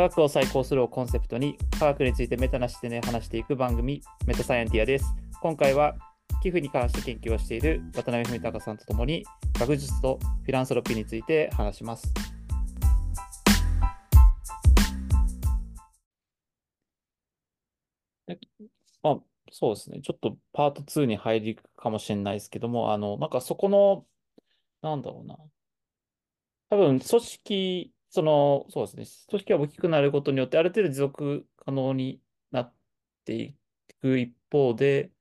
科学を再考するをコンセプトに科学についてメタな視点で話していく番組メタサイエンティアです。今回は寄付に関して研究をしている渡辺文隆さんとともに学術とフィランソロピーについて話します。あそうですね。ちょっとパート2に入りかもしれないですけども、あの、なんかそこの、なんだろうな。多分、組織、その、そうですね。組織が大きくなることによって、ある程度持続可能になっていく一方で、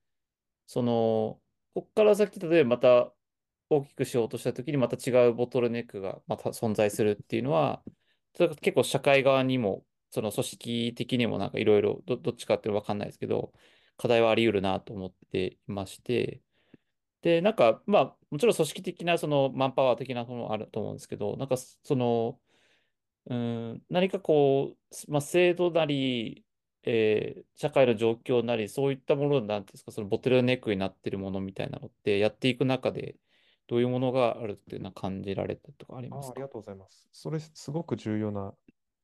その、ここから先、例えばまた大きくしようとしたときに、また違うボトルネックがまた存在するっていうのは、結構社会側にも、その組織的にもなんかいろいろ、どっちかっていうのわかんないですけど、課題はあり得るなと思っていまして、で、なんか、まあ、もちろん組織的な、その、マンパワー的なものもあると思うんですけど、なんか、その、うん、何かこう、まあ、制度なり、えー、社会の状況なり、そういったものなんですか、そのボトルネックになっているものみたいなのって、やっていく中で、どういうものがあるっていうのは感じられたとかありますか？あありがとうございます。それ、すごく重要な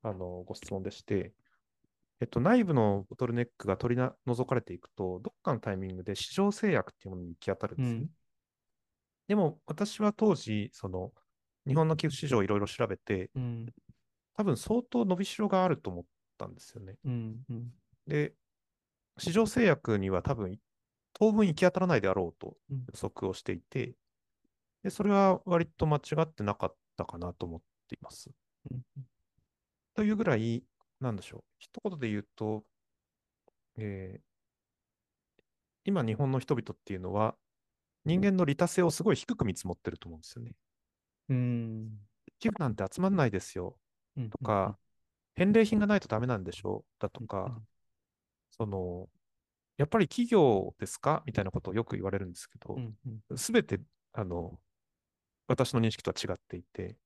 あのご質問でして、えっと、内部のボトルネックが取り除かれていくと、どっかのタイミングで市場制約っていうものに行き当たるんですね。うん、でも、私は当時、その、日本の寄付市場をいろいろ調べて、うん、多分相当伸びしろがあると思ったんですよね。うんうん、で、市場制約には多分、当分行き当たらないであろうと予測をしていて、でそれは割と間違ってなかったかなと思っています。というぐらい、なんでしょう。一言で言うと、えー、今日本の人々っていうのは、人間の利他性をすごい低く見積もってると思うんですよね。うん。寄付なんて集まんないですよ。とか、返礼品がないとダメなんでしょ？うだとか、その、やっぱり企業ですか？みたいなことをよく言われるんですけど、すべて、あの、私の認識とは違っていて、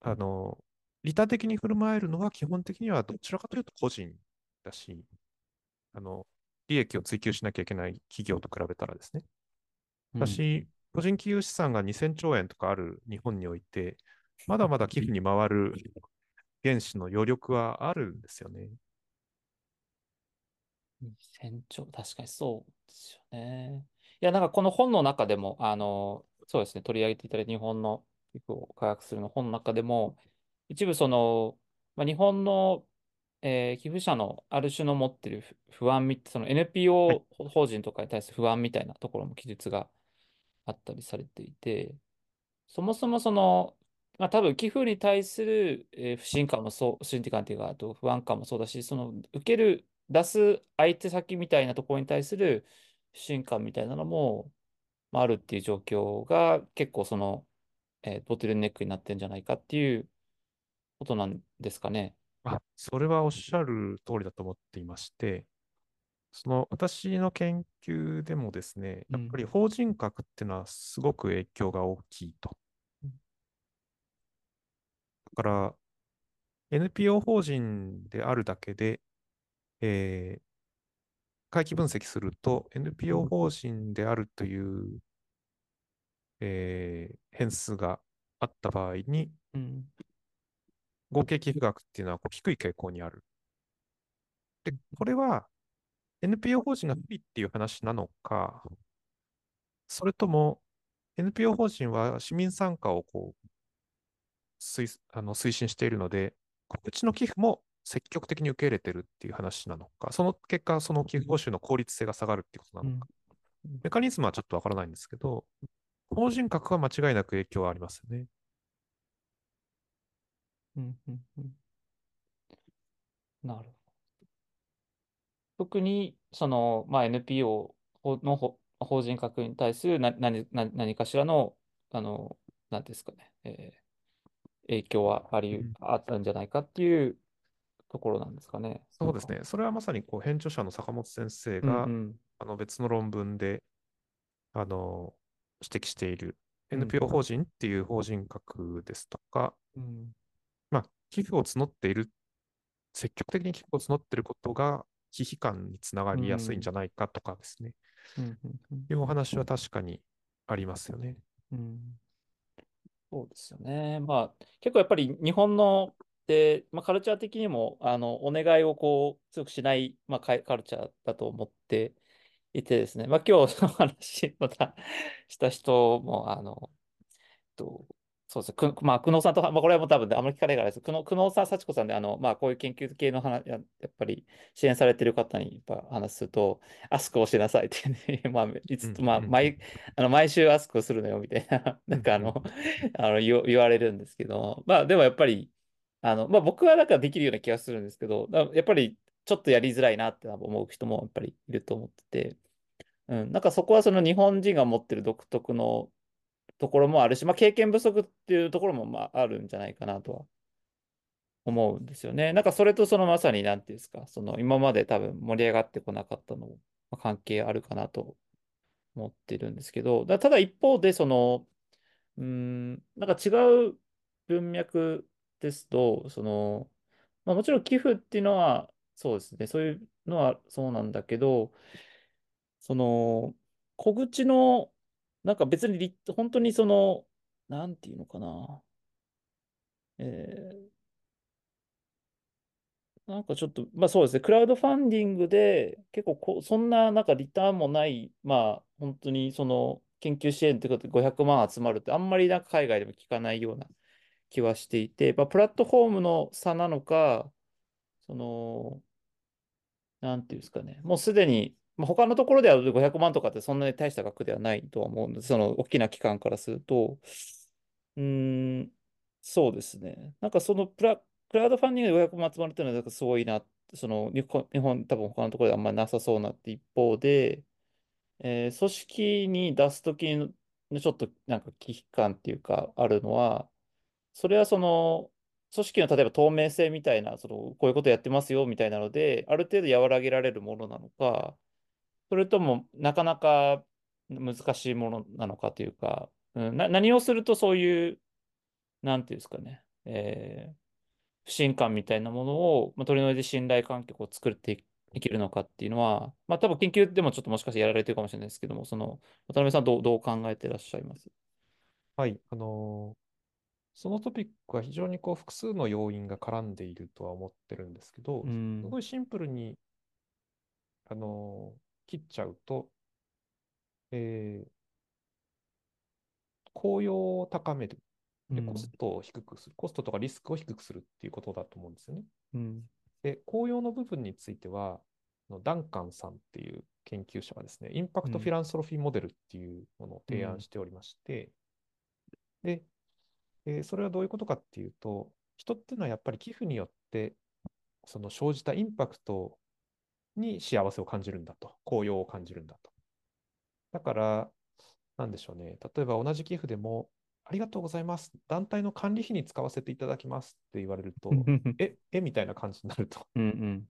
あの、利他的に振る舞えるのは基本的にはどちらかというと個人だし、あの、利益を追求しなきゃいけない企業と比べたらですね。だし、個人企業資産が2000兆円とかある日本において、まだまだ寄付に回る原資の余力はあるんですよね。2000兆、確かにそうですよね。いや、なんかこの本の中でも、あの、そうですね、取り上げていただいた日本の寄付を科学するの本の中でも、一部その、まあ、日本の、えー、寄付者のある種の持ってる不安み、その NPO 法人とかに対する不安みたいなところも記述があったりされていて、そもそもその、まあ、多分寄付に対する、えー、不信感もそう、不信感っていうか、あと不安感もそうだし、その受ける、出す相手先みたいなところに対する不信感みたいなのも、まあ、あるっていう状況が結構その、えー、ボトルネックになってるんじゃないかっていうことなんですかね。あ、それはおっしゃる通りだと思っていまして、その私の研究でもですね、やっぱり法人格っていうのはすごく影響が大きいと。から、NPO 法人であるだけで、えー、回帰分析すると、NPO 法人であるという、えー、変数があった場合に、うん、合計寄付額っていうのはこう低い傾向にある。で、これは NPO 法人が不利っていう話なのか、それとも NPO 法人は市民参加をこう推あの推進しているので、告知の寄付も積極的に受け入れてるっていう話なのか、その結果、その寄付報酬の効率性が下がるっていうことなのか、うん、メカニズムはちょっとわからないんですけど、法人格は間違いなく影響はありますよね。うんうんうん。なるほど。特に、その、まあ、NPO のほ法人格に対するな何何何かしらの、あの、なんですかね、えー影響はあり、うんあったんじゃないかっていうところなんですかね。そうですね。それはまさにこう編著者の坂本先生うんが、うん。あの別の論文であの指摘している NPO 法人っていう法人格ですとか、うん。まあ、寄付を募っている、積極的に寄付を募っていることが危機感につながりやすいんじゃないかとかですね。うん、いうお話は確かにありますよね。うん、そうですよね。まあ、結構やっぱり日本ので、まあ、カルチャー的にも、あの、お願いをこう、強くしない、まあ、カルチャーだと思っていてですね。まあ、今日その 話、またした人も、あの、と、そうですね。くまあ、久能さんと、まあ、これはもう多分、あまり聞かれないからです。久能、久能さん、幸子さんで、あの、まあ、こういう研究系の話、ややっぱり支援されてる方にやっぱ話すると、アスクをしなさいってね、まあ、いつ、まあ、毎、あの、毎週アスクをするのよ、みたいな、う なんかあの、あの言わ、言われるんですけど、まあ、でもやっぱり、あの、まあ、僕はなんかできるような気がするんですけど、だやっぱり、ちょっとやりづらいなって思う人もやっぱりいると思ってて、うん、なんかそこはその日本人が持ってる独特のところもあるし、まあ、経験不足っていうところもまああるんじゃないかなとは思うんですよね。なんかそれとそのまさに何ていうんですか、その今まで多分盛り上がってこなかったのも関係あるかなと思ってるんですけど、だただ一方でその、うん、なんか違う文脈ですと、その、まあ、もちろん寄付っていうのはそうですね、そういうのはそうなんだけど、その、小口のなんか別に、本当にその、なんていうのかな。えー、なんかちょっと、まあそうですね、クラウドファンディングで結構こそんななんかリターンもない、まあ本当にその研究支援ってことで500万集まるってあんまりなんか海外でも聞かないような気はしていて、まあ、プラットフォームの差なのか、その、なんていうんですかね、もうすでにまあ、他のところでは500万とかってそんなに大した額ではないとは思うんで。その大きな機関からすると。うん、そうですね。なんかそのプラ、クラウドファンディングで500万集まるっていうのはなんかすごいな、その日本、日本多分他のところであんまりなさそうなって一方で、えー組織に出すときのちょっとなんか危機感っていうかあるのは、それはその、組織の例えば透明性みたいな、その、こういうことやってますよみたいなので、ある程度和らげられるものなのか、それとも、なかなか難しいものなのかというか、うん、何をするとそういう、なんていうんですかね、えー不信感みたいなものを、まあ、取り除いて信頼関係を作っていけるのかっていうのは、まあ多分研究でもちょっともしかしてやられてるかもしれないですけども、その、渡辺さんどう、どう考えてらっしゃいます？はい、あのーそのトピックは非常にこう複数の要因が絡んでいるとは思ってるんですけど、うん、すごいシンプルに、あのー切っちゃうと、えー効用を高める。で、コストを低くする、コストとかリスクを低くするっていうことだと思うんですよね。うん、で、効用の部分については、ダンカンさんっていう研究者がですね、インパクトフィランソロフィーモデルっていうものを提案しておりまして、うん、で、えー、それはどういうことかっていうと、人っていうのはやっぱり寄付によって、その生じたインパクトに幸せを感じるんだと、効用を感じるんだと。だから、なんでしょうね。例えば同じ寄付でも、ありがとうございます。団体の管理費に使わせていただきますって言われると、え、えみたいな感じになると。うんうん、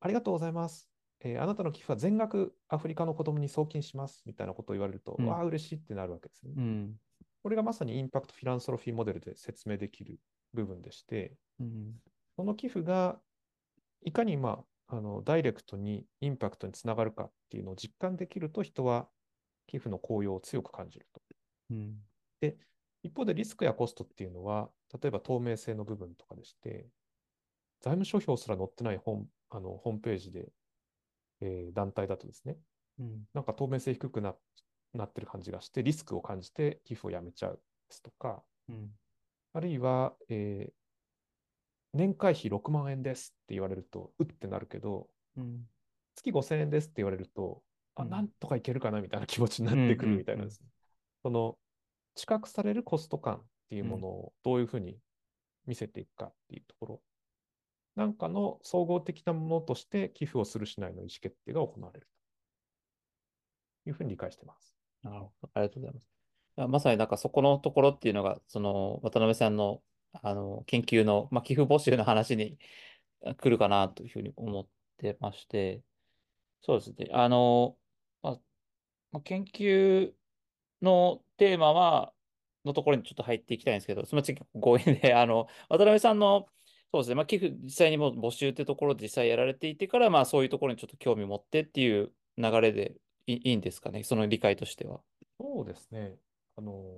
ありがとうございます。えー、あなたの寄付は全額アフリカの子供に送金しますみたいなことを言われると、うん、わあ、嬉しいってなるわけですね、うん。これがまさにインパクトフィランソロフィーモデルで説明できる部分でして、うん、その寄付がいかに、まあ、あのダイレクトにインパクトにつながるかっていうのを実感できると人は寄付の効用を強く感じると。うん、で、一方でリスクやコストっていうのは、例えば透明性の部分とかでして、財務諸表すら載ってない本あのホームページで、えー、団体だとですね、うん、なんか透明性低くななってる感じがして、リスクを感じて寄付をやめちゃうですとか、うん、あるいは、えー、年会費6万円ですって言われると、うってなるけど、うん、月5000円ですって言われると、あ、なんとかいけるかなみたいな気持ちになってくるみたいなんですね。その、知覚されるコスト感っていうものをどういうふうに見せていくかっていうところ、なんかの総合的なものとして寄付をするしないの意思決定が行われるというふうに理解しています。なるほど。ありがとうございます。まさになんかそこのところっていうのが、その渡辺さんのあの研究の、まあ、寄付募集の話に来るかなというふうに思ってまして、そうですね。あの、まあ、研究のテーマは、のところにちょっと入っていきたいんですけど、そのうち強引で、あの、渡辺さんの、そうですね、まあ、寄付、実際にも募集ってところで実際やられていてから、まあ、そういうところにちょっと興味を持ってっていう流れでいいいんですかね、その理解としては。そうですね。あの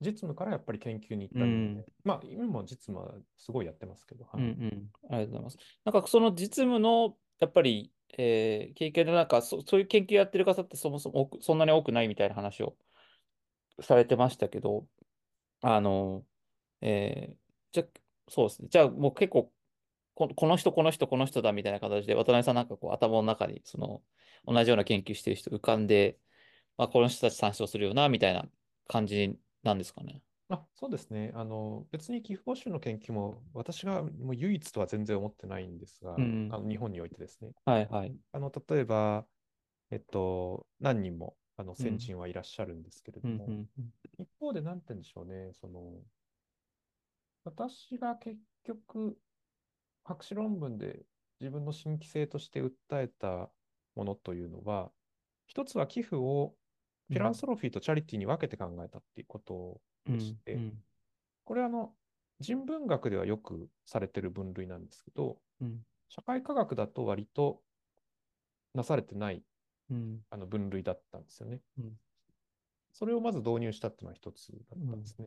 実務からやっぱり研究に行ったうりみたいん。まあ、今も実務はすごいやってますけど、はい。うんうん。ありがとうございます。なんかその実務の、やっぱり、えー経験でなんかそ、そういう研究やってる方ってそもそもそんなに多くないみたいな話をされてましたけど、あの、えーじゃ、そうですね。じゃあもう結構こ、この人、この人、この人だみたいな形で、渡辺さんなんかこう頭の中に、その、同じような研究してる人浮かんで、まあ、この人たち参照するよな、みたいな感じなんですかね。あそうですね。あの、別に寄付募集の研究も私がもう唯一とは全然思ってないんですが、うんあの日本においてですね。はいはい。あの、例えば、えっと、何人もあの先人はいらっしゃるんですけれども、うん一方で何て言うんでしょうね、その、私が結局、博士論文で自分の新規性として訴えたものというのは、一つは寄付をフィランソロフィーとチャリティーに分けて考えたっていうことでして、うん。これはあの人文学ではよくされてる分類なんですけど、うん。社会科学だと割となされてないうん。あの分類だったんですよね。うん。それをまず導入したっていうのは一つだったんですね。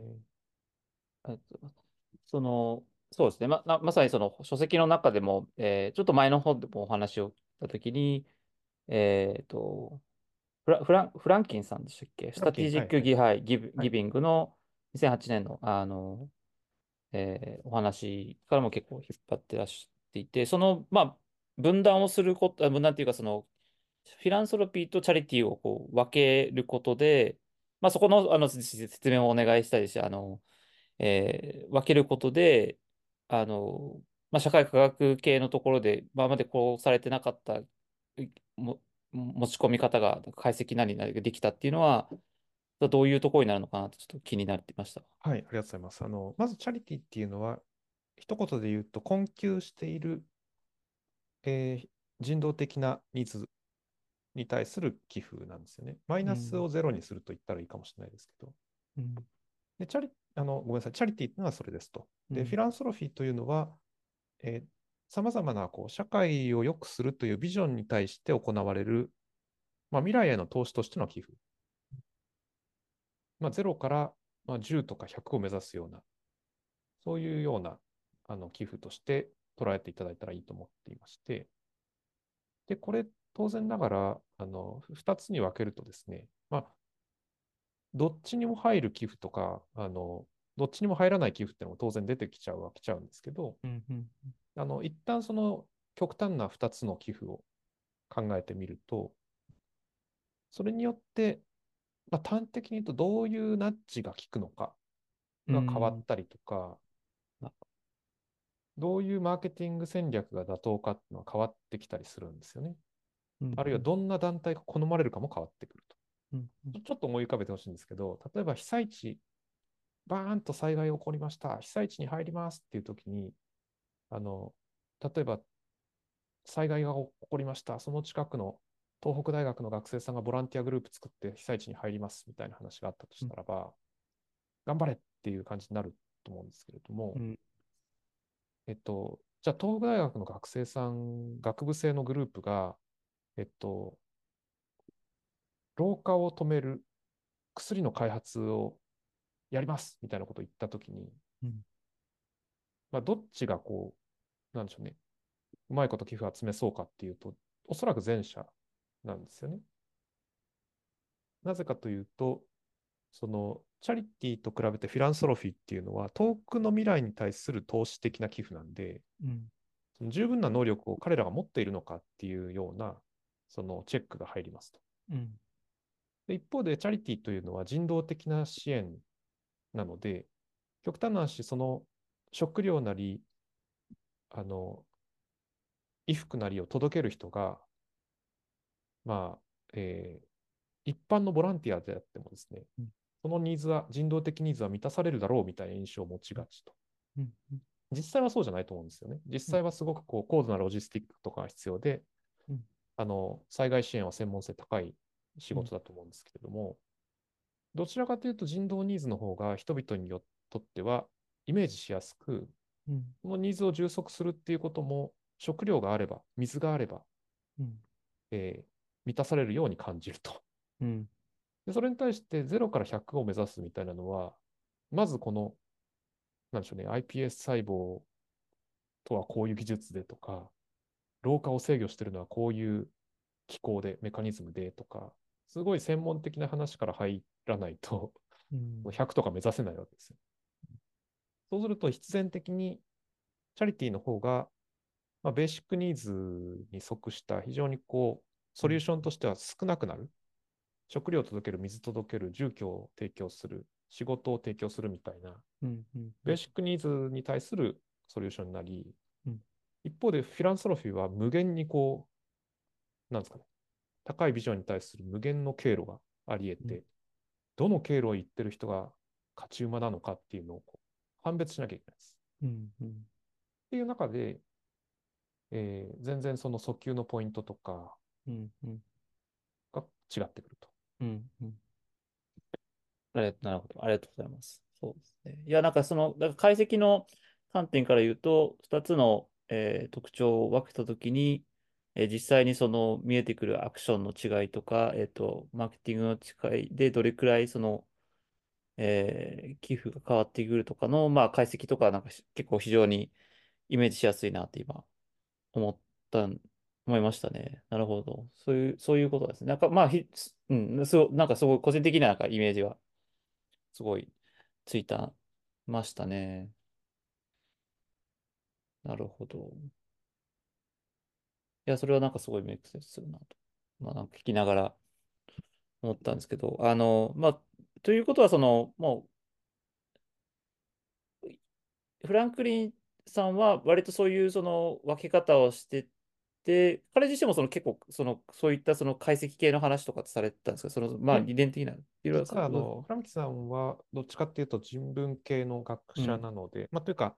その、そうですね。ま、なまさにその書籍の中でも、えーちょっと前の方でもお話をしたときに、えっと、フラフランフランキンさんでしたっけ？スタティジックギ,、はいギブはい。ギビングの2008年の、あの、えーお話からも結構引っ張ってらっしゃっていて、その、まあ、分断をすること、あ分断っていうか、その、フィランソロピーとチャリティーをこう分けることで、まあ、そこの、あの説明をお願いしたいですし、あの、えー分けることで、あの、まあ、社会科学系のところで、今までこうされてなかったも持ち込み方が解析なりなりができたっていうのは、どういうところになるのかなってちょっと気になってました。はい、ありがとうございます。あの、まずチャリティっていうのは、一言で言うと困窮している、えー人道的なニーズに対する寄付なんですよね。マイナスをゼロにすると言ったらいいかもしれないですけど。うんで、チャリ、あの、ごめんなさい、チャリティっていうのはそれですと。で、うんフィランソロフィーというのは、えさまざまなこう社会を良くするというビジョンに対して行われる、まあ、未来への投資としての寄付。まあ、0から、まあ、10とか100を目指すような、そういうようなあの寄付として捉えていただいたらいいと思っていまして、で、これ、当然ながら、あの、2つに分けるとですね、まあ、どっちにも入る寄付とか、あの、どっちにも入らない寄付っていうのも当然出てきちゃうは来ちゃうんですけど、あの、一旦その極端な2つの寄付を考えてみると、それによって、まあ、端的に言うとどういうナッジが効くのかが変わったりとか、うんどういうマーケティング戦略が妥当かっていうのは変わってきたりするんですよね。うんあるいはどんな団体が好まれるかも変わってくると。うんうんちょっと思い浮かべてほしいんですけど、例えば被災地、バーンと災害が起こりました、被災地に入りますっていう時に、あの、例えば災害が起こりました、その近くの東北大学の学生さんがボランティアグループ作って被災地に入りますみたいな話があったとしたらば、頑張れっていう感じになると思うんですけれども、うん。えっと、じゃあ東北大学の学生さん、学部生のグループが、えっと、老化を止める薬の開発をやりますみたいなことを言ったときに、うんまあ、どっちがこう、なんでしょうね、うまいこと寄付を集めそうかっていうと、おそらく前者なんですよね。なぜかというと、そのチャリティーと比べてフィランソロフィーっていうのは遠くの未来に対する投資的な寄付なんで、うんその十分な能力を彼らが持っているのかっていうようなそのチェックが入りますと。うんで一方で、チャリティーというのは人道的な支援なので、極端な話、その食料なり、あの、衣服なりを届ける人が、まあ、えー一般のボランティアであってもですね、うんそのニーズは、人道的ニーズは満たされるだろうみたいな印象を持ちがちと。うん実際はそうじゃないと思うんですよね。実際はすごくこう高度なロジスティックとかが必要で、うんあの災害支援は専門性高い仕事だと思うんですけれども、どちらかというと人道ニーズの方が人々によとってはイメージしやすく、うんそのニーズを充足するっていうことも食料があれば、水があれば、うんえー満たされるように感じると。うんでそれに対して0から100を目指すみたいなのは、まずこの、なんでしょうね、iPS 細胞とはこういう技術でとか、老化を制御しているのはこういう機構で、メカニズムでとか、すごい専門的な話から入らないと、うんもう100とか目指せないわけですよ。そうすると必然的にチャリティーの方が、まあ、ベーシックニーズに即した非常にこうソリューションとしては少なくなる。食料を届ける、水届ける、住居を提供する、仕事を提供するみたいな、うんうんベーシックニーズに対するソリューションになり、うん。一方でフィランソロフィーは無限にこう、なんですかね、高いビジョンに対する無限の経路があり得て、うん。どの経路を行ってる人が勝ち馬なのかっていうのを判別しなきゃいけないです。うんうんっていう中で、えー全然その訴求のポイントとかうんうんが違ってくると。うんうんありがなるほど。ありがとうございます。そうですね。いや、なんかその、だから解析の観点から言うと、2つの、えー特徴を分けたときに、えー実際にその見えてくるアクションの違いとか、えっと、マーケティングの違いでどれくらいその、えー寄付が変わってくるとかの、まあ、解析とか、なんか結構非常にイメージしやすいなって今、思ったん、思いましたね。なるほど。そういう、そういうことですね。なんか、まあ、ひ、うん、そう、なんかすごい個人的ななんかイメージは、すごいついた、ましたね。なるほど。いや、それはなんかすごいメイクセスするなと。まあ、なんか聞きながら思ったんですけど、あの、まあ、ということは、その、もう、フランクリンさんは割とそういうその分け方をしてて、彼自身もその結構そのそういったその解析系の話とかってされてたんですか？そのまあえ理念的な。いろいろ実はあの、フランキさんはどっちかっていうと人文系の学者なので、まあというか、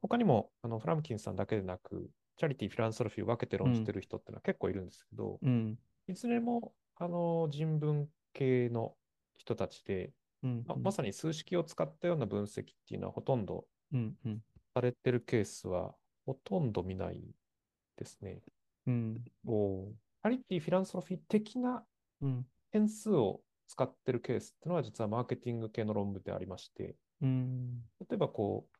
他にもあのフランキンさんだけでなく、チャリティー、フィランソロフィーを分けて論じてる人ってのは結構いるんですけど、うん、いずれもあの人文系の人たちで、うん、まあまさに数式を使ったような分析っていうのはほとんどうん、うん、されてるケースはほとんど見ないですね。うん、おチャリティー、フィランソロフィー的なうん、変数を使ってるケースっていうのは実はマーケティング系の論文でありまして、うん、例えばこう、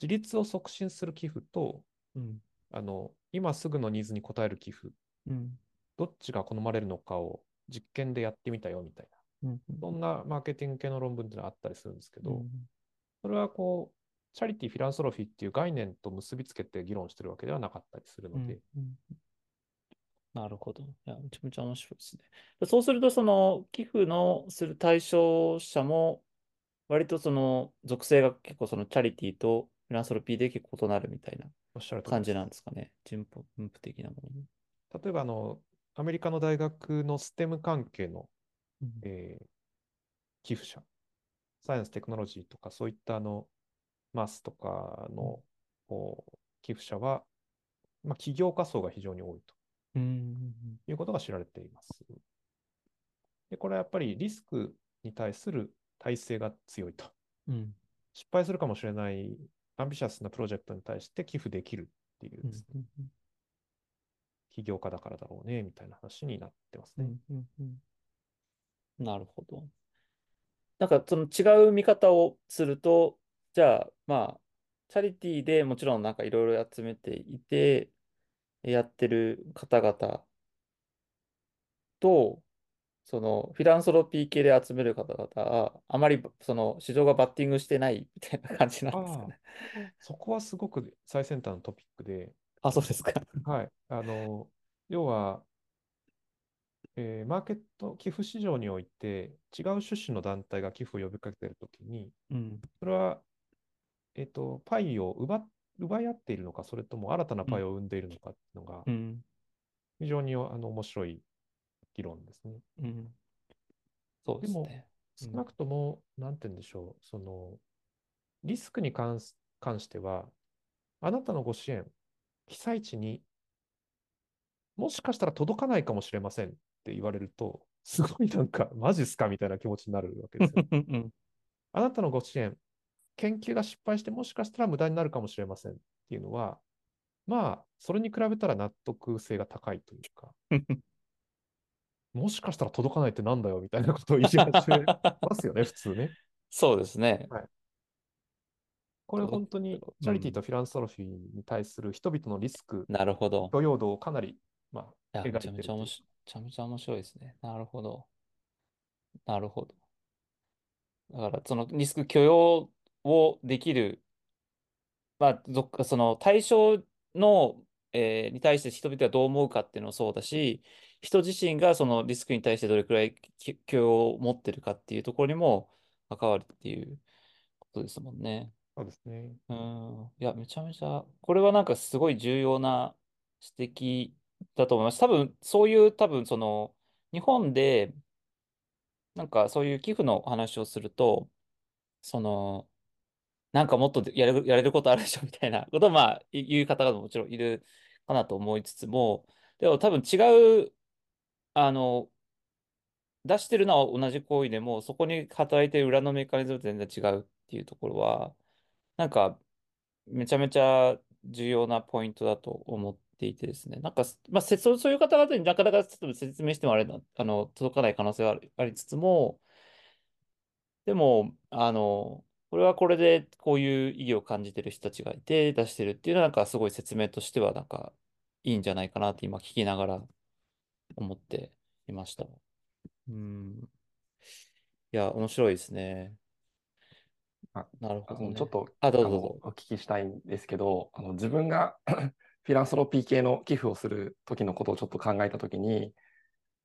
自立を促進する寄付と、うん、あの、今すぐのニーズに応える寄付、うん、どっちが好まれるのかを実験でやってみたよみたいな、うん、そんなマーケティング系の論文っていうのはあったりするんですけど、うんそれはこう、チャリティー、フィランソロフィーっていう概念と結びつけて議論してるわけではなかったりするので、うんなるほど。いや、めちゃめちゃ面白いですね。そうすると、その寄付のする対象者も、割とその属性が結構そのチャリティーとフィランソロピーで結構異なるみたいなおっしゃると感じなんですかね。人歩分布的なものに。例えばあの、アメリカの大学の STEM 関係の、うんえー寄付者、サイエンス、テクノロジーとか、そういったあのマスとかの、寄付者は、まあ、起業家層が非常に多いとうん。いうことが知られています。でこれはやっぱりリスクに対する耐性が強いと。うん。失敗するかもしれないアンビシャスなプロジェクトに対して寄付できるっていううん起業家だからだろうね、みたいな話になってますね。うんうんうんなるほど。なんかその違う見方をすると、じゃあまあ、チャリティーでもちろんなんかいろいろ集めていて、やってる方々と、そのフィランソロピー系で集める方々は、あまりその市場がバッティングしてないみたいな感じなんですかね。そこはすごく最先端のトピックで、あ、そうですか。はい。あの、要は、えーマーケット、寄付市場において、違う趣旨の団体が寄付を呼びかけているときに、うん。それは、えっと、パイを奪奪い合っているのか、それとも新たなパイを生んでいるのかっていうのがう、ん。非常にあの面白い議論ですね。うん。そうですね。少なくとも、なんて言うんでしょう、その、リスクに関す関しては、あなたのご支援、被災地にもしかしたら届かないかもしれませんって言われると、すごいなんか、マジっすかみたいな気持ちになるわけですよ。うんあなたのご支援、研究が失敗してもしかしたら無駄になるかもしれませんっていうのは、まあ、それに比べたら納得性が高いというか、もしかしたら届かないってなんだよみたいなことを言い始めますよね、普通ね。そうですね。はい。これど本当にチャリティーとうん。フィランソロフィーに対する人々のリスク、なるほど。許容度をかなり、まあ、いや、めちゃ描いてるという。めちゃ面白い、めちゃめちゃ面白いですね。なるほど。なるほど。だから、そのリスク許容をできる、まあ、どっかその対象の、えーに対して人々がどう思うかっていうのもそうだし、人自身がそのリスクに対してどれくらいき許容を持ってるかっていうところにも関わるっていうことですもんね。そうですね。うん。いや、めちゃめちゃ、これはなんかすごい重要な指摘だと思います。多分、そういう、多分、その、日本で、なんかそういう寄付の話をすると、その、なんかもっとやれる、やれることあるでしょみたいなことを、まあ、言う方がもちろんいるかなと思いつつも、でも多分違う、あの、出してるのは同じ行為でも、そこに働いてる裏のメカニズムと全然違うっていうところは、なんか、めちゃめちゃ重要なポイントだと思っていてですね。なんか、まあ、せそうそういう方々になかなかちょっと説明してもあれな、あの、届かない可能性はありつつも、でも、あの、これはこれでこういう意義を感じてる人たちがいて出してるっていうのはなんかすごい説明としてはなんかいいんじゃないかなって今聞きながら思っていました。うん。いや、面白いですね。あ、なるほあの、ちょっどね。と、あ、どうぞどうぞ。お聞きしたいんですけど、あの、自分がフィランソロピー系の寄付をする時のことをちょっと考えた時に、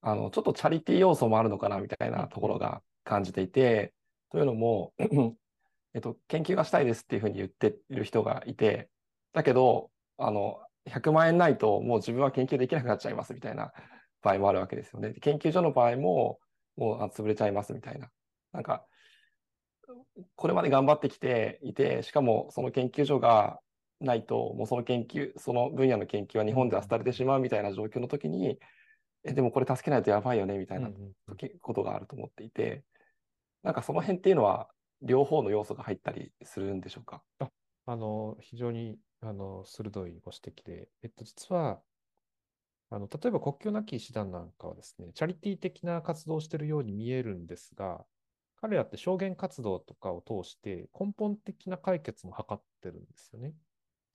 あの、ちょっとチャリティー要素もあるのかなみたいなところが感じていて、というのも、えっと、研究がしたいですっていうふうに言ってる人がいて、だけど、あの、100万円ないともう自分は研究できなくなっちゃいますみたいな場合もあるわけですよね。研究所の場合も、もう潰れちゃいますみたいな。なんか、これまで頑張ってきていて、しかもその研究所がないと、もうその研究、その分野の研究は日本では廃れてしまうみたいな状況の時に、え、でもこれ助けないとやばいよねみたいなことがあると思っていて、なんかその辺っていうのは両方の要素が入ったりするんでしょうか？あの、非常に、あの、鋭いご指摘で、えっと、実は、あの、例えば国境なき医師団なんかはですね、チャリティー的な活動をしているように見えるんですが、彼らって証言活動とかを通して根本的な解決も図ってるんですよね。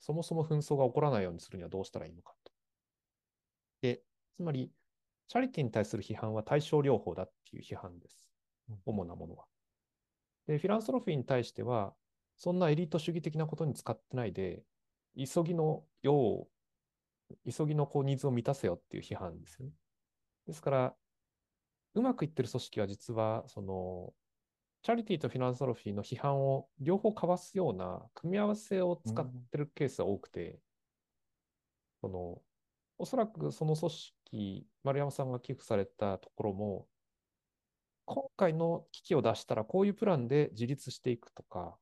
そもそも紛争が起こらないようにするにはどうしたらいいのかと。で、つまり、チャリティーに対する批判は対症療法だっていう批判です。主なものは。で、フィランソロフィーに対しては、そんなエリート主義的なことに使ってないで、急ぎの用を、急ぎのこうニーズを満たせよっていう批判ですよね。ですから、うまくいってる組織は実は、その、チャリティーとフィランソロフィーの批判を両方交わすような組み合わせを使ってるケースが多くて、その、おそらくその組織、丸山さんが寄付されたところも、今回の機器を出したらこういうプランで自立していくとか、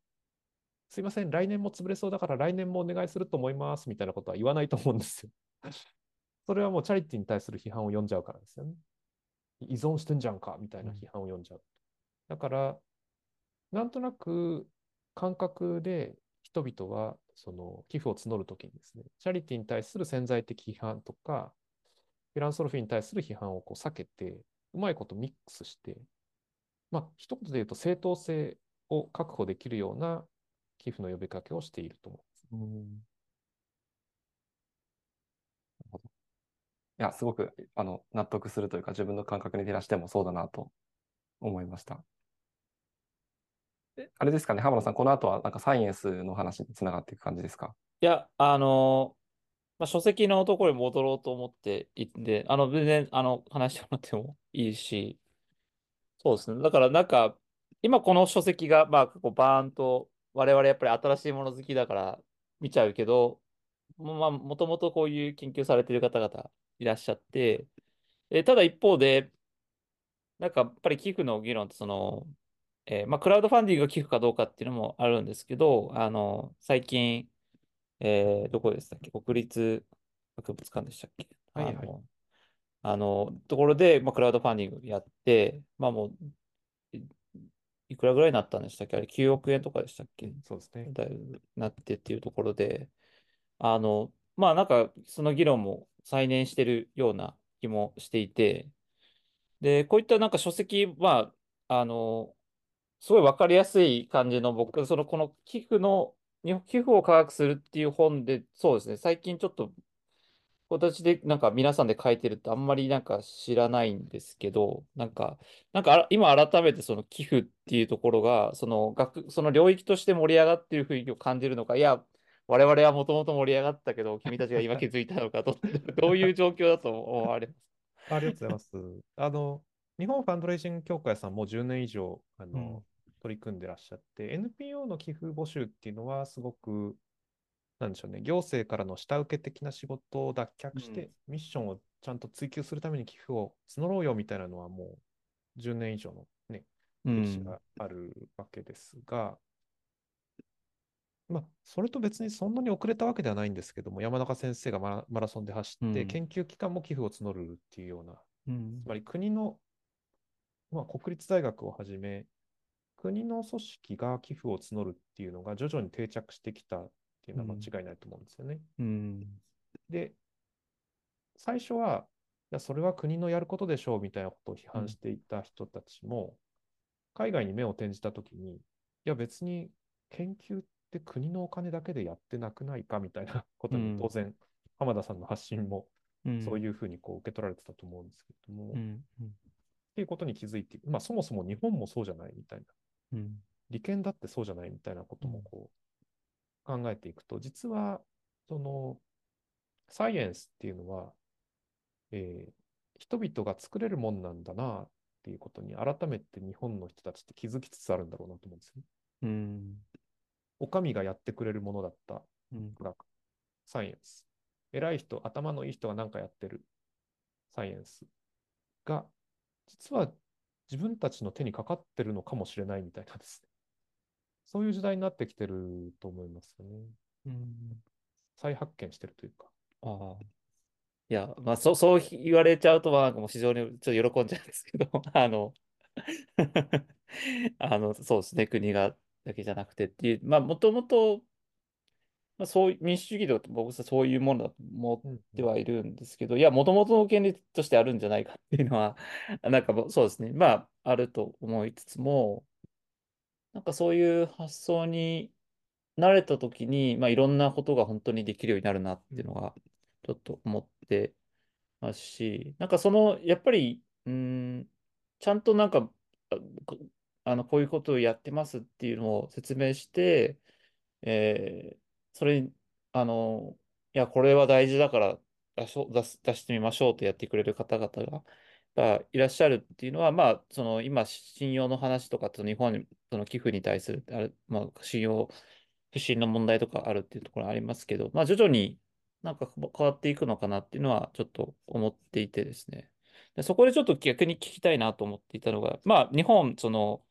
すいません、来年も潰れそうだから来年もお願いすると思いますみたいなことは言わないと思うんですよ。それはもうチャリティーに対する批判を読んじゃうからですよね。依存してんじゃんかみたいな批判を読んじゃう。だから、なんとなく感覚で人々はその寄付を募るときにですね、チャリティーに対する潜在的批判とか、フィランソロフィーに対する批判をこう避けて、うまいことミックスして、まあ、一言で言うと正当性を確保できるような寄付の呼びかけをしていると思います。うんいや、すごくあの納得するというか、自分の感覚に照らしてもそうだなと思いました。あれですかね、浜野さん、この後はなんかサイエンスの話につながっていく感じですか？いや、あの、まあ、書籍のところに戻ろうと思っていて、あの、全然、あの、話してもらってもいいし、そうですね。だからなんか、今この書籍が、まあ、こうバーンと、我々やっぱり新しいもの好きだから見ちゃうけど、まあ、もともとこういう研究されてる方々いらっしゃって、えただ一方で、なんかやっぱり寄付の議論ってその、えーまあ、クラウドファンディングが寄付かどうかっていうのもあるんですけど、あの、最近、えーどこでしたっけ？国立博物館でしたっけ？はいはい。あの、あの、ところで、まあ、クラウドファンディングやって、まあもう、いいくらぐらいになったんでしたっけ？あれ9億円とかでしたっけ？そうですね。だいぶなってっていうところで、あの、まあなんかその議論も再燃してるような気もしていて、で、こういったなんか書籍、まあ、あの、すごいわかりやすい感じの僕、その、この寄付の、に寄付を科学するっていう本で、そうですね、最近ちょっと、形でなんか皆さんで書いてるってあんまりなんか知らないんですけど、なんか、なんか今改めてその寄付っていうところが、その学、その領域として盛り上がっている雰囲気を感じるのか、いや、我々はもともと盛り上がったけど、君たちが今気づいたのかと、どういう状況だと思われます？ありがとうございます。あの、日本ファンドレイジング協会さんも10年以上、あの、取り組んでらっしゃって、NPO の寄付募集っていうのはすごく、なんでしょうね、行政からの下請け的な仕事を脱却して、ミッションをちゃんと追求するために寄付を募ろうよみたいなのはもう10年以上のね、う歴史ん。があるわけですが、まあ、それと別にそんなに遅れたわけではないんですけども、山中先生がマラマラソンで走って、うん。研究機関も寄付を募るっていうような、うん。つまり国の、まあ、国立大学をはじめ、国の組織が寄付を募るっていうのが徐々に定着してきたっていうのは間違いないと思うんですよね。うん。で、最初は、いや、それは国のやることでしょうみたいなことを批判していた人たちも、海外に目を転じたときに、いや、別に研究って国のお金だけでやってなくないかみたいなことうんに当然、浜田さんの発信もうん。そういうふうにこう受け取られてたと思うんですけれども、っ。ていうことに気づいて、まあそもそも日本もそうじゃないみたいな、うん。利権だってそうじゃないみたいなこともこう考えていくと、実はそのサイエンスっていうのは、えー人々が作れるもんなんだなっていうことに改めて日本の人たちって気づきつつあるんだろうなと思うんですよね。うん。お上がやってくれるものだったうん。サイエンス。偉い人、頭のいい人が何かやってるサイエンスが、実は自分たちの手にかかってるのかもしれないみたいなですね。そういう時代になってきてると思いますよね。うん。再発見してるというか。ああ。いや、まあ、そう、そう言われちゃうと、なんかもう非常にちょっと喜んじゃうんですけど、あの、あの、そうですね、国がだけじゃなくてっていう、まあ、もともと、まあ、そういう民主主義と僕はそういうものだと思うんってはいるんですけど、いや、もともとの権利としてあるんじゃないかっていうのは、なんかそうですね、まあ、あると思いつつも、なんかそういう発想に慣れたときに、まあ、いろんなことが本当にできるようになるなっていうのが、ちょっと思ってますし、なんかその、やっぱり、うーん、ちゃんとなんか、あの、こういうことをやってますっていうのを説明して、えーそれに、あの、いや、これは大事だから出し出す出してみましょうとやってくれる方々が、いらっしゃるっていうのは、まあ、その今、信用の話とかと日本にその寄付に対するあれ、まあ、信用不信の問題とかあるっていうところありますけど、まあ、徐々になんか変わっていくのかなっていうのはちょっと思っていてですね。でそこでちょっと逆に聞きたいなと思っていたのが、まあ、日本、その、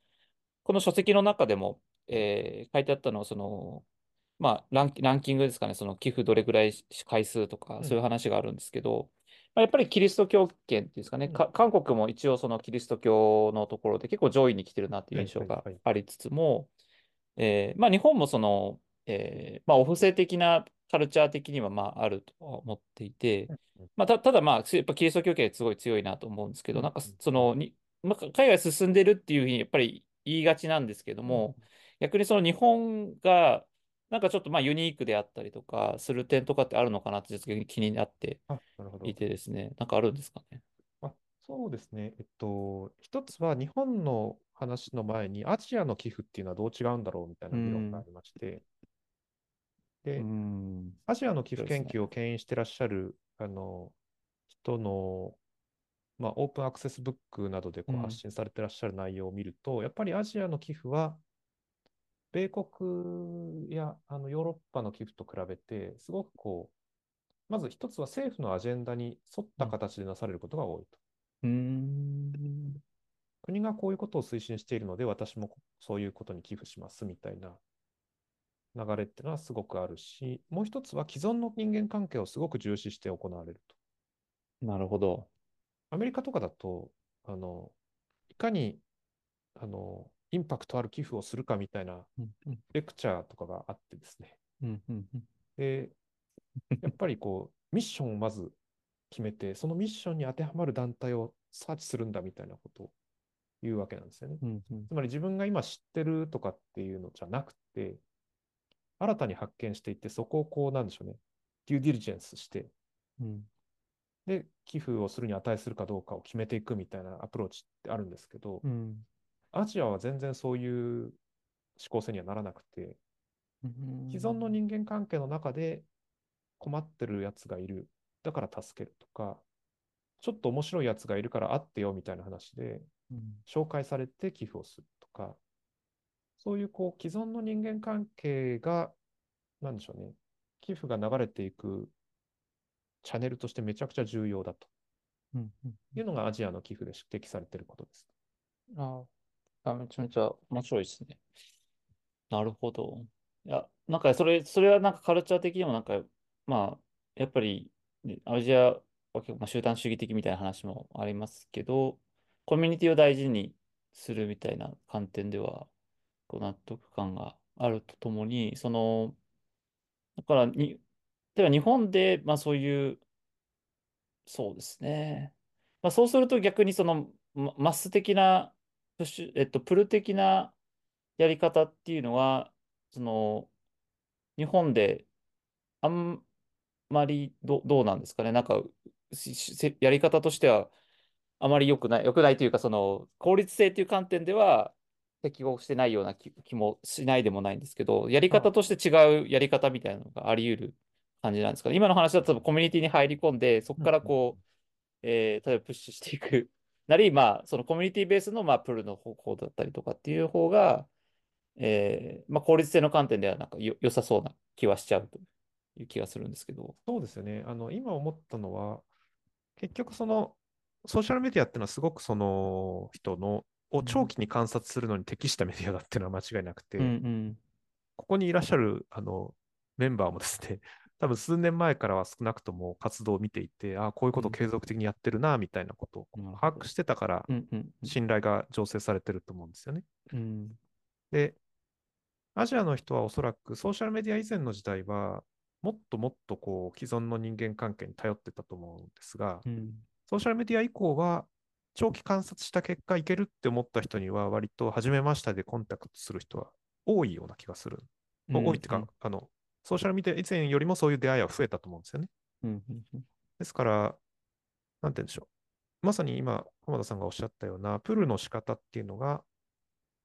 この書籍の中でも、えー書いてあったのは、その、まあランキ、ランキングですかね、その寄付どれぐらい回数とか、うん。そういう話があるんですけど、まあ、やっぱりキリスト教圏っていうんですかね、かうん。韓国も一応そのキリスト教のところで結構上位に来てるなっていう印象がありつつも、えーまあ、日本もその、えーまあ、お布施的なカルチャー的にはまああるとは思っていて、まあ、たただまあ、やっぱキリスト教圏すごい強いなと思うんですけど、うんなんかそのに、まあ、海外進んでるっていうふうにやっぱり言いがちなんですけども、逆にその日本がなんかちょっとまあユニークであったりとかする点とかってあるのかなってちょっと気になってあ、なるほどい。てですね、なんかあるんですかね？あそうですね。えっと、一つは日本の話の前にアジアの寄付っていうのはどう違うんだろうみたいな議論がありまして、で、ん。アジアの寄付研究を牽引してらっしゃるあの人の、まあ、オープンアクセスブックなどでこううん発信されてらっしゃる内容を見ると、やっぱりアジアの寄付は、米国やあのヨーロッパの寄付と比べて、すごくこう、まず一つは政府のアジェンダに沿った形でなされることが多いと。うーん。国がこういうことを推進しているので、私もそういうことに寄付しますみたいな流れっていうのはすごくあるし、もう一つは既存の人間関係をすごく重視して行われると。なるほど。アメリカとかだと、あの、いかに、あの、インパクトある寄付をするかみたいなレクチャーとかがあってですね。うんうんうん。で、やっぱりこう、ミッションをまず決めて、そのミッションに当てはまる団体をサーチするんだみたいなことをいうわけなんですよね。うんうん。つまり自分が今知ってるとかっていうのじゃなくて、新たに発見していって、そこをこう、なんでしょうね、デューディリジェンスして、うん。で、寄付をするに値するかどうかを決めていくみたいなアプローチってあるんですけど、うんアジアは全然そういう思考性にはならなくて、うん既存の人間関係の中で困ってるやつがいる、だから助けるとか、ちょっと面白いやつがいるから会ってよみたいな話で、うん。紹介されて寄付をするとか、そういうこう既存の人間関係が、なんでしょうね、寄付が流れていくチャンネルとしてめちゃくちゃ重要だと。うんうんいうのがアジアの寄付で指摘されていることです。ああ、あめちゃめちゃ面白いですね。なるほど。いや、なんかそれ、それはなんかカルチャー的にもなんか、まあ、やっぱり、ねアジアは結構まあ集団主義的みたいな話もありますけど、コミュニティを大事にするみたいな観点では、こう納得感があるとともに、その、だからに、例えば日本で、まあそういう、そうですね。まあそうすると逆にその、まマス的な、プッシュ、えっと、プル的なやり方っていうのは、その、日本であんまりどどうなんですかね？なんか、やり方としてはあまり良くない、良くないというか、その、効率性という観点では適合してないような気気もしないでもないんですけど、やり方として違うやり方みたいなのがあり得る感じなんですかね？今の話だとコミュニティに入り込んで、そこからこう、えー例えばプッシュしていくなり、まあ、そのコミュニティベースの、まあ、プルの方向だったりとかっていう方が、えーまあ、効率性の観点ではなんかよ良さそうな気はしちゃうという気がするんですけど。そうですよね。あの、今思ったのは、結局その、ソーシャルメディアっていうのはすごくその人の、を長期に観察するのに適したメディアだっていうのは間違いなくて、うんうんここにいらっしゃるあのメンバーもですね、多分数年前からは少なくとも活動を見ていて、ああ、こういうことを継続的にやってるな、みたいなことを把握してたから、信頼が醸成されてると思うんですよね。うん。で、アジアの人はおそらくソーシャルメディア以前の時代は、もっともっとこう既存の人間関係に頼ってたと思うんですが、うん。ソーシャルメディア以降は、長期観察した結果、いけるって思った人には、割と初めましてでコンタクトする人は多いような気がする。うん。多いっていうか、あの、ソーシャルメディア以前よりもそういう出会いは増えたと思うんですよね。うんうんうんですから、なんて言うんでしょう。まさに今、浜田さんがおっしゃったような、プルの仕方っていうのが、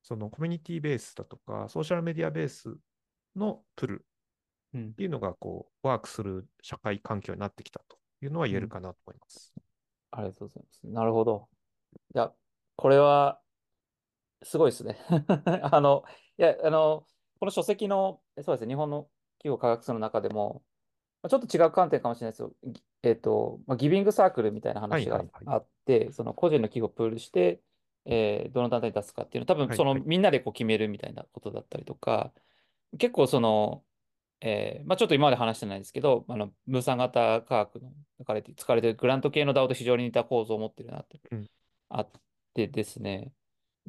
そのコミュニティベースだとか、ソーシャルメディアベースのプルうんっていうのが、こう、ワークする社会環境になってきたというのは言えるかなと思います。ありがとうございます。なるほど。いや、これは、すごいですね。あの、いや、あの、この書籍の、えそうですね、日本の企業科学書の中でも、まあちょっと違う観点かもしれないですよ。ぎえっと、まあ、ギビングサークルみたいな話がはいはいはい。あって、その個人の企業をプールして、えーどの団体に出すかっていうの、多分そのはい。はいみんなでこう決めるみたいなことだったりとか、結構その、えーまあ、ちょっと今まで話してないですけど、あの分散型科学の書かれて使われているグラント系の DAO と非常に似た構造を持ってるなって、うん。あってですね、や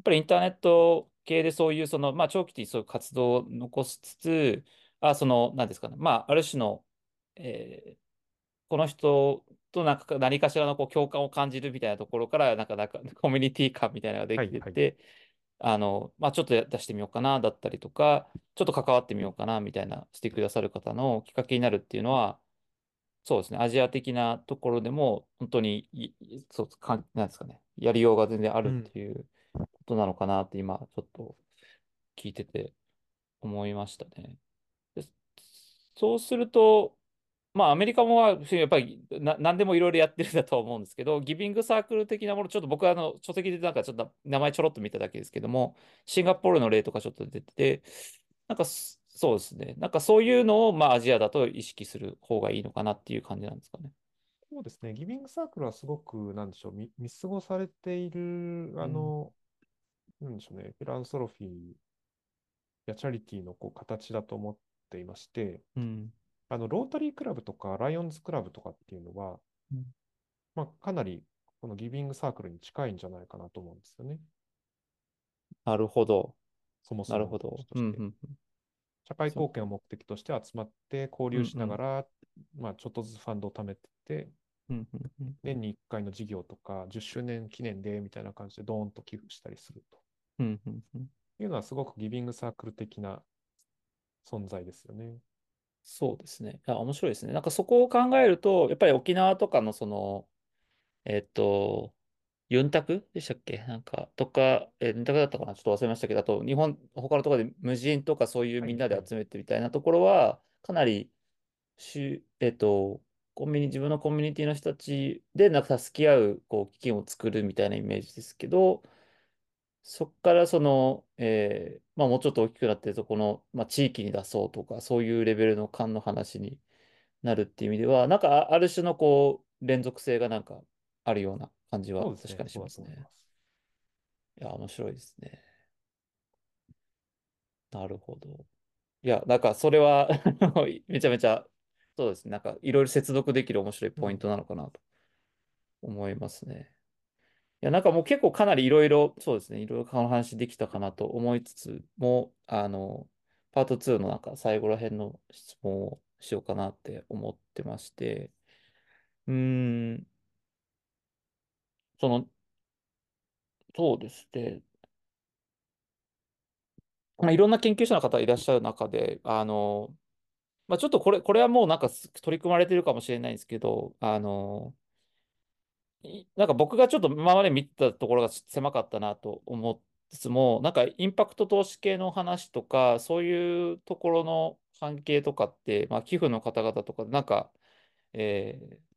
っぱりインターネット系でそういうその、まあ、長期的にそういう活動を残しつつ、あ、その、なんですかね、まあ、ある種の、えーこの人となんか何かしらのこう共感を感じるみたいなところから、なんか、なんかコミュニティ感みたいなのができてはいて、あの、まあ、ちょっとや出してみようかな、だったりとか、ちょっと関わってみようかな、みたいなしてくださる方のきっかけになるっていうのは、そうですね、アジア的なところでも、本当にそうかん、なんですかね、やりようが全然あるっていうことなのかなって今、ちょっと聞いてて思いましたね。でそうすると、まあ、アメリカもはやっぱりな何でもいろいろやってるんだとは思うんですけど、ギビングサークル的なもの、ちょっと僕はあの書籍でなんかちょっと名前ちょろっと見ただけですけども、シンガポールの例とかちょっと出てて、なんかそそうですね、なんかそういうのをまあアジアだと意識する方がいいのかなっていう感じなんですかね。そうですね。ギビングサークルはすごく、なんでしょう、見見過ごされている、あの、なんでしょうね、フィランソロフィーやチャリティーのこう形だと思っていまして、うん。あの、ロータリークラブとか、ライオンズクラブとかっていうのは、うん。まあ、かなり、このギビングサークルに近いんじゃないかなと思うんですよね。なるほど。そもそもなるほど。うんうん社会貢献を目的として集まって交流しながら、まあ、ちょっとずつファンドを貯めてって、うんうんうん。年に1回の事業とか、10周年記念でみたいな感じでドーンと寄付したりすると。うんうんうん。いうのはすごくギビングサークル的な存在ですよね。そうですね。いや、面白いですね。なんかそこを考えると、やっぱり沖縄とかのその、えっと、ユンタクでしたっけ？なんか、とか、えー、ユンタクだったかな？ちょっと忘れましたけど、あと、日本、他のところで無人とかそういうみんなで集めてみたいなところは、かなり、しゅ、えっと、コンビニ、自分のコミュニティの人たちで、なんか助け合う、こう、基金を作るみたいなイメージですけど、そこからその、えーまあもうちょっと大きくなってると、この、まあ地域に出そうとか、そういうレベルの間の話になるっていう意味では、なんかあある種のこう、連続性がなんかあるような感じは。確かにしますね。す。いや、面白いですね。なるほど。いや、なんかそれは めちゃめちゃ、そうですね。なんかいろいろ接続できる面白いポイントなのかなと思いますね。いや、なんかもう結構かなりいろいろ、そうですね。いろいろこの話できたかなと思いつつも、あの、パート2のなんか最後ら辺の質問をしようかなって思ってまして、うーん、その、そうですね。まあ、いろんな研究者の方いらっしゃる中で、あの、まあ、ちょっとこれ、これはもうなんか取り組まれてるかもしれないんですけど、あの、なんか僕がちょっと今まで見てたところが狭かったなと思いつつも、なんかインパクト投資系の話とか、そういうところの関係とかって、まあ、寄付の方々とか、なんか、えー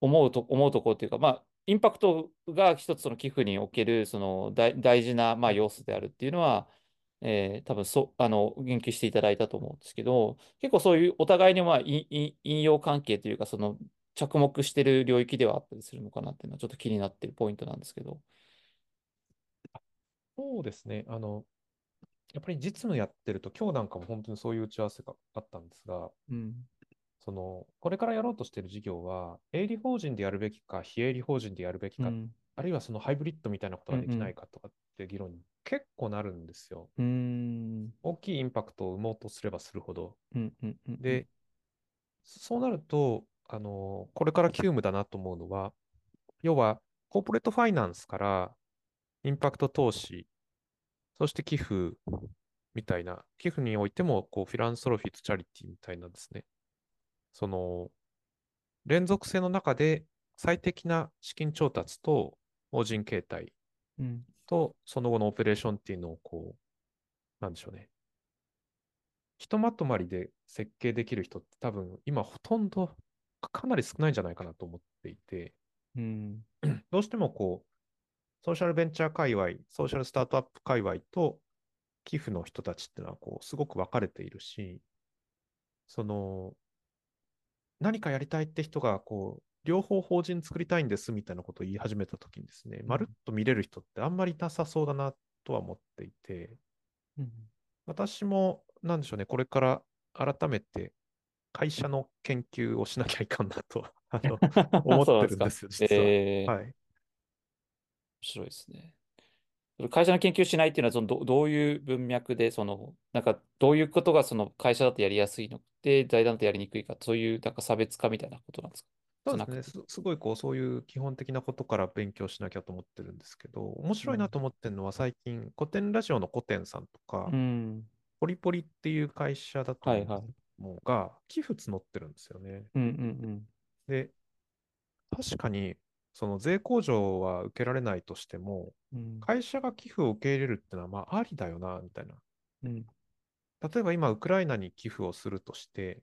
思うと、思うところっていうか、まあ、インパクトが一つその寄付におけるその大、事な、まあ、要素であるっていうのは、えー多分そ、あの、言及していただいたと思うんですけど、結構そういうお互いに、まあ、引用関係というか、その、着目してる領域ではあったりするのかなっていうのはちょっと気になってるポイントなんですけど。そうですね。あの、やっぱり実務やってると、今日なんかも本当にそういう打ち合わせがあったんですが、うん。その、これからやろうとしている事業は、営利法人でやるべきか、非営利法人でやるべきか、うん。あるいはそのハイブリッドみたいなことができないかとかって議論に結構なるんですよ。うーん。大きいインパクトを生もうとすればするほど。で、そうなると、あの、これから急務だなと思うのは、要は、コーポレートファイナンスからインパクト投資、そして寄付みたいな、寄付においても、こう、フィランソロフィーとチャリティーみたいなですね、その、連続性の中で最適な資金調達と法人形態うん。とその後のオペレーションっていうのをこう、なんでしょうね。ひとまとまりで設計できる人って多分今ほとんどかなり少ないんじゃないかなと思っていて、うん。どうしてもこう、ソーシャルベンチャー界隈、ソーシャルスタートアップ界隈と寄付の人たちっていうのはこう、すごく分かれているし、その、何かやりたいって人がこう、両方法人作りたいんですみたいなことを言い始めたときにですね、まるっと見れる人ってあんまりなさそうだなとは思っていて、うん。私も、なんでしょうね、これから改めて会社の研究をしなきゃいかんなと あの思ってるんですよ、そう実は。えー面はい。白いですね。会社の研究しないっていうのはそのど、どういう文脈で、その、なんか、どういうことがその会社だとやりやすいので、財団だとやりにくいか、そういうなんか差別化みたいなことなんですか？そうですねす、すごいこう、そういう基本的なことから勉強しなきゃと思ってるんですけど、面白いなと思ってるのは最近、古典ラジオの古典さんとか、うん。ポリポリっていう会社だとはいはいもが、寄付募ってるんですよね。うんうんで、確かに、その税控除は受けられないとしても、うん。うん。会社が寄付を受け入れるってのは、まあ、ありだよな、みたいな。うん。例えば今、ウクライナに寄付をするとして、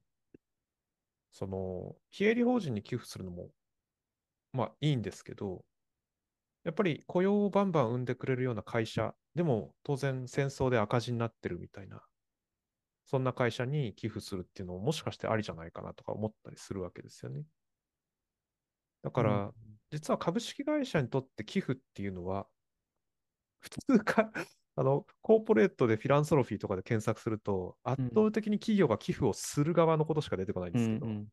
その、非営利法人に寄付するのも、まあいいんですけど、やっぱり雇用をバンバン生んでくれるような会社、でも当然戦争で赤字になってるみたいな、そんな会社に寄付するっていうのももしかしてありじゃないかなとか思ったりするわけですよね。だから、実は株式会社にとって寄付っていうのは、普通か、あの、コーポレートでフィランソロフィーとかで検索すると、圧倒的に企業が寄付をする側のことしか出てこないんうですけど、んうん。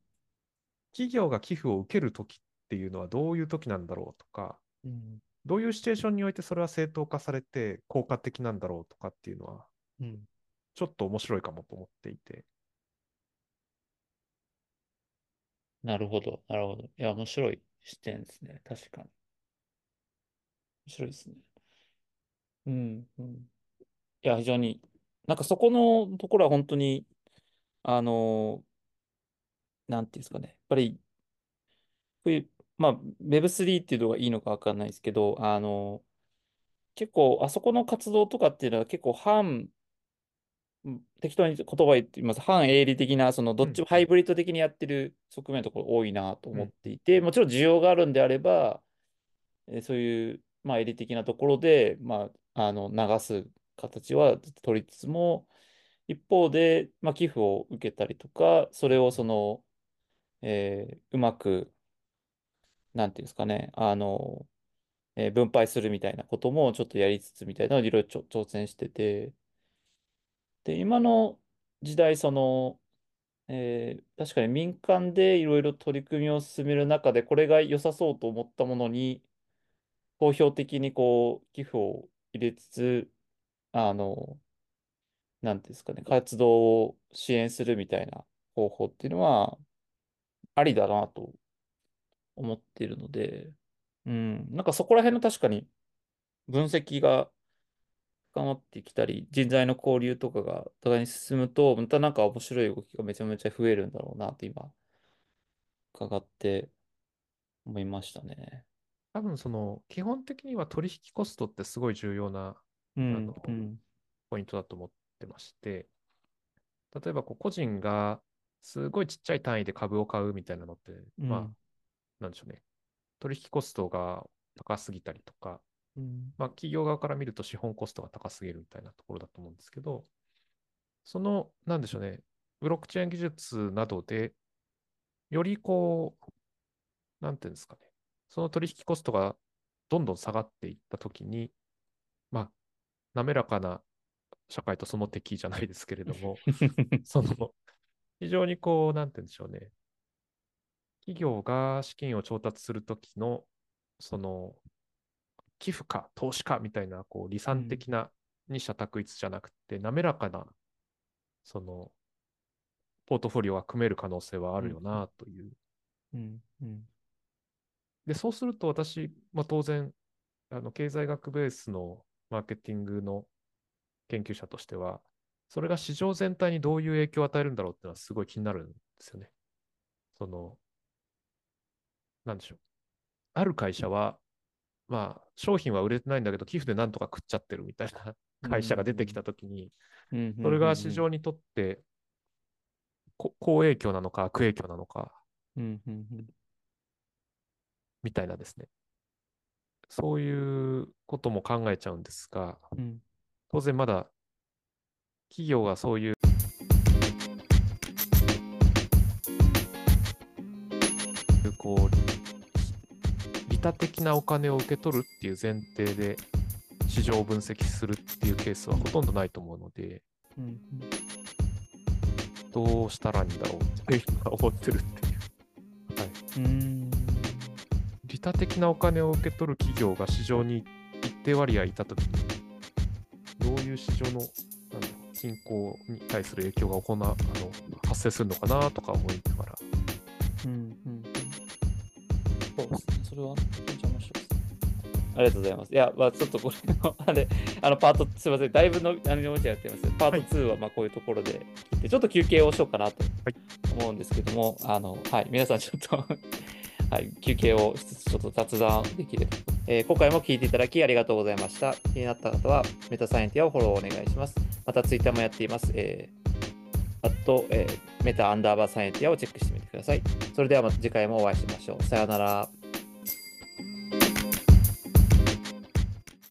企業が寄付を受けるときっていうのはどういうときなんだろうとか、うん。どういうシチュエーションにおいてそれは正当化されて効果的なんだろうとかっていうのは、うんちょっと面白いかもと思っていて。なるほど、なるほど。いや、面白い視点ですね。確かに。面白いですね。うん、うん。いや、非常に、なんかそこのところは本当に、あの、なんていうんですかね。やっぱり、こういう、まあ、Web3 っていうのがいいのかわかんないですけど、あの、結構、あそこの活動とかっていうのは結構反、適当に言葉言っています。反営利的な、そのどっちもハイブリッド的にやってる側面のところ多いなと思っていて、もちろん需要があるんであれば、えーそういう、まあ、営利的なところで、まあ、あの流す形は取りつつも、一方で、まあ、寄付を受けたりとか、それをその、えーうまく、なんていうんですかね、あの、えー分配するみたいなこともちょっとやりつつみたいなのをいろいろ挑戦してて、で、今の時代、その、えー確かに民間でいろいろ取り組みを進める中で、これが良さそうと思ったものに、公表的にこう、寄付を入れつつ、あの、なんですかね、活動を支援するみたいな方法っていうのは、ありだなと思っているので、うん、なんかそこら辺の確かに分析が深まってきたり、人材の交流とかがお互いに進むと、またなんか面白い動きがめちゃめちゃ増えるんだろうなって今、伺って思いましたね。多分その基本的には取引コストってすごい重要なうんあの、うん、ポイントだと思ってまして、例えばこう個人がすごいちっちゃい単位で株を買うみたいなのって、まあうん、なんでしょうね、取引コストが高すぎたりとか、うん、まあ企業側から見ると資本コストが高すぎるみたいなところだと思うんですけど、その、なんでしょうね、ブロックチェーン技術などで、よりこう、なんていうんですかね、その取引コストがどんどん下がっていったときに、まあ、滑らかな社会とその敵じゃないですけれども、その、非常にこう、なんて言うんでしょうね。企業が資金を調達するときの、その、寄付か投資かみたいな、こう、離散的な二者択一じゃなくて、滑らかな、その、ポートフォリオが組める可能性はあるよな、という。うん、うん、で、そうすると私、まあ、当然、あの経済学ベースのマーケティングの研究者としては、それが市場全体にどういう影響を与えるんだろうっていうのはすごい気になるんですよね。その、なんでしょう。ある会社は、まあ、商品は売れてないんだけど、寄付でなんとか食っちゃってるみたいな会社が出てきたときに、うん、それが市場にとって、こ好影響なのか悪影響なのか、みたいなですね。そういうことも考えちゃうんですが、うん、当然まだ企業がそういう利他的なお金を受け取るっていう前提で市場を分析するっていうケースはほとんどないと思うので、うん、どうしたらいいんだろうっていうのは思ってるっていう。はい、うん、利他的なお金を受け取る企業が市場に一定割合いたときに、どういう市場のなんだろう均衡に対する影響が行なあの発生するのかなとか思いながら、うん、うん。れはめちゃめちゃ面白いですね。ありがとうございます。いや、まあ、ちょっとこれの、あれ、あの、パート、すみません。だいぶの、あの、やってます。パート2は、まあ、こういうところでちょっと休憩をしようかなとはい思うんですけども、あの、はい、皆さんちょっと はい、休憩をしつつ、ちょっと雑談できればと。えー今回も聞いていただきありがとうございました。気になった方は、メタサイエンティアをフォローお願いします。また、ツイッターもやっています。えー、あと、えーメタアンダーバーサイエンティアをチェックしてみてください。それではまた次回もお会いしましょう。さようなら。